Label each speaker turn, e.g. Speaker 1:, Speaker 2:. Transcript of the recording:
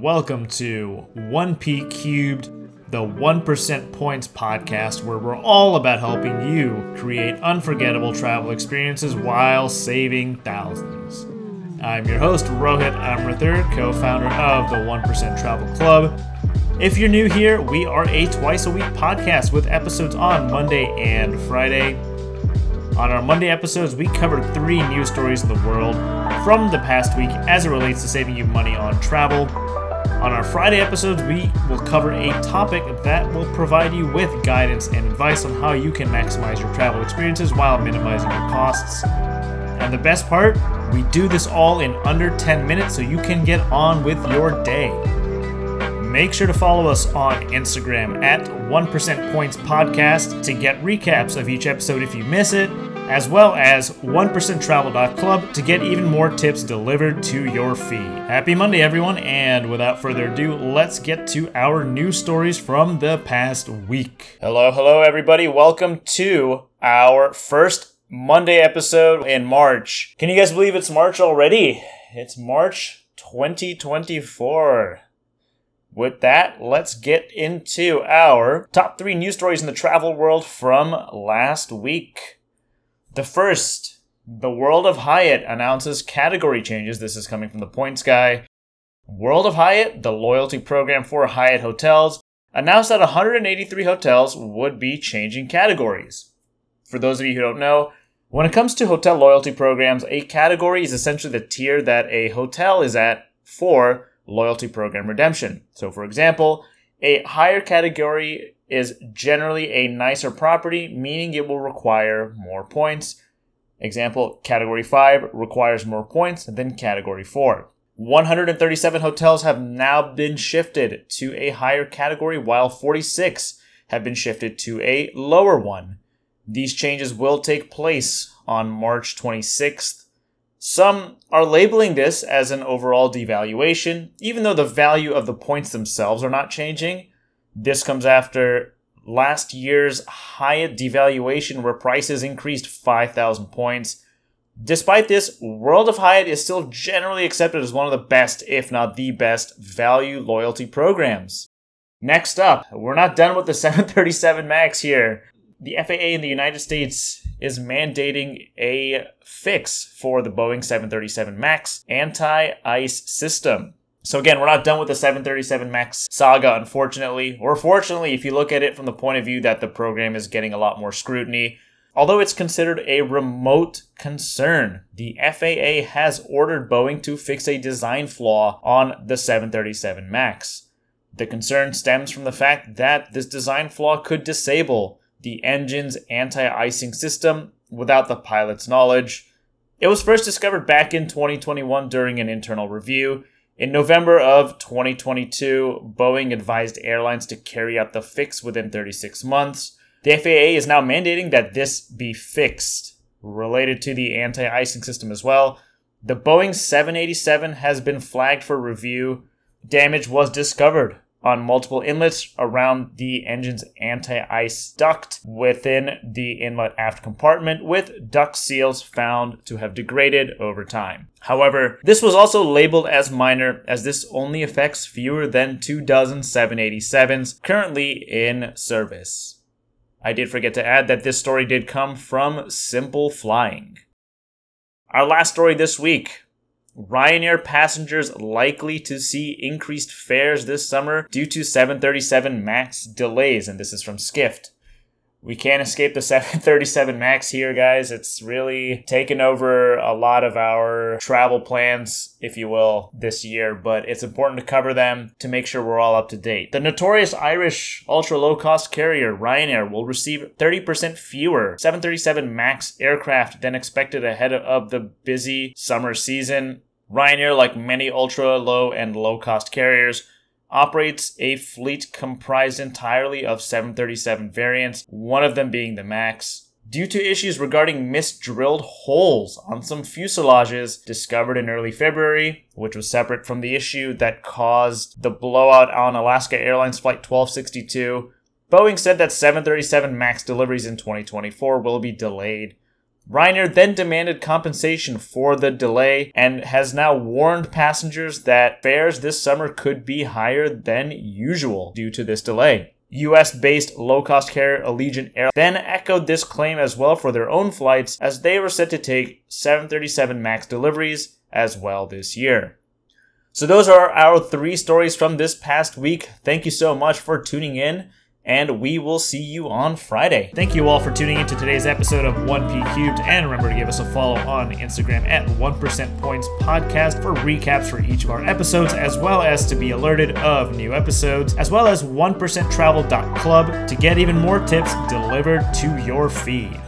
Speaker 1: Welcome to 1P Cubed, the 1% Points podcast, where we're all about helping you create unforgettable travel experiences while saving thousands. I'm your host, Rohit Amrithur, co founder of the 1% Travel Club. If you're new here, we are a twice a week podcast with episodes on Monday and Friday. On our Monday episodes, we covered three news stories in the world from the past week as it relates to saving you money on travel. On our Friday episodes, we will cover a topic that will provide you with guidance and advice on how you can maximize your travel experiences while minimizing your costs. And the best part, we do this all in under 10 minutes so you can get on with your day. Make sure to follow us on Instagram at 1% Points Podcast to get recaps of each episode if you miss it, as well as 1%travel.club to get even more tips delivered to your feed. Happy Monday, everyone, and without further ado, let's get to our news stories from the past week. Hello, hello, everybody. Welcome to our first Monday episode in March. Can you guys believe it's March already? It's March 2024. With that, let's get into our top three news stories in the travel world from last week. The first, the World of Hyatt announces category changes. This is coming from the Points Guy. World of Hyatt, the loyalty program for Hyatt hotels, announced that 183 hotels would be changing categories. For those of you who don't know, when it comes to hotel loyalty programs, a category is essentially the tier that a hotel is at for loyalty program redemption. So, for example, a higher category is generally a nicer property, meaning it will require more points. Example, category 5 requires more points than category 4. 137 hotels have now been shifted to a higher category, while 46 have been shifted to a lower one. These changes will take place on March 26th. Some are labeling this as an overall devaluation, even though the value of the points themselves are not changing. This comes after last year's Hyatt devaluation where prices increased 5,000 points. Despite this, World of Hyatt is still generally accepted as one of the best, if not the best, value loyalty programs. Next up, we're not done with the 737 MAX here. The FAA in the United States is mandating a fix for the Boeing 737 MAX anti ice system. So again, we're not done with the 737 MAX saga, unfortunately, or fortunately, if you look at it from the point of view that the program is getting a lot more scrutiny. Although it's considered a remote concern, the FAA has ordered Boeing to fix a design flaw on the 737 MAX. The concern stems from the fact that this design flaw could disable the engine's anti icing system without the pilot's knowledge. It was first discovered back in 2021 during an internal review in November of 2022, Boeing advised airlines to carry out the fix within 36 months. The FAA is now mandating that this be fixed, related to the anti icing system as well. The Boeing 787 has been flagged for review. Damage was discovered on multiple inlets around the engine's anti ice duct within the inlet aft compartment, with duct seals found to have degraded over time. However, this was also labeled as minor as this only affects fewer than two dozen 787s currently in service. I did forget to add that this story did come from Simple Flying. Our last story this week Ryanair passengers likely to see increased fares this summer due to 737 MAX delays, and this is from Skift. We can't escape the 737 MAX here, guys. It's really taken over a lot of our travel plans, if you will, this year, but it's important to cover them to make sure we're all up to date. The notorious Irish ultra low cost carrier Ryanair will receive 30% fewer 737 MAX aircraft than expected ahead of the busy summer season. Ryanair, like many ultra low and low cost carriers, operates a fleet comprised entirely of 737 variants, one of them being the MAX. Due to issues regarding misdrilled holes on some fuselages discovered in early February, which was separate from the issue that caused the blowout on Alaska Airlines Flight 1262, Boeing said that 737 MAX deliveries in 2024 will be delayed Ryanair then demanded compensation for the delay and has now warned passengers that fares this summer could be higher than usual due to this delay. US based low cost carrier Allegiant Air then echoed this claim as well for their own flights as they were set to take 737 MAX deliveries as well this year. So, those are our three stories from this past week. Thank you so much for tuning in and we will see you on Friday. Thank you all for tuning into today's episode of 1P Cubed, and remember to give us a follow on Instagram at 1% Points Podcast for recaps for each of our episodes, as well as to be alerted of new episodes, as well as 1%travel.club to get even more tips delivered to your feed.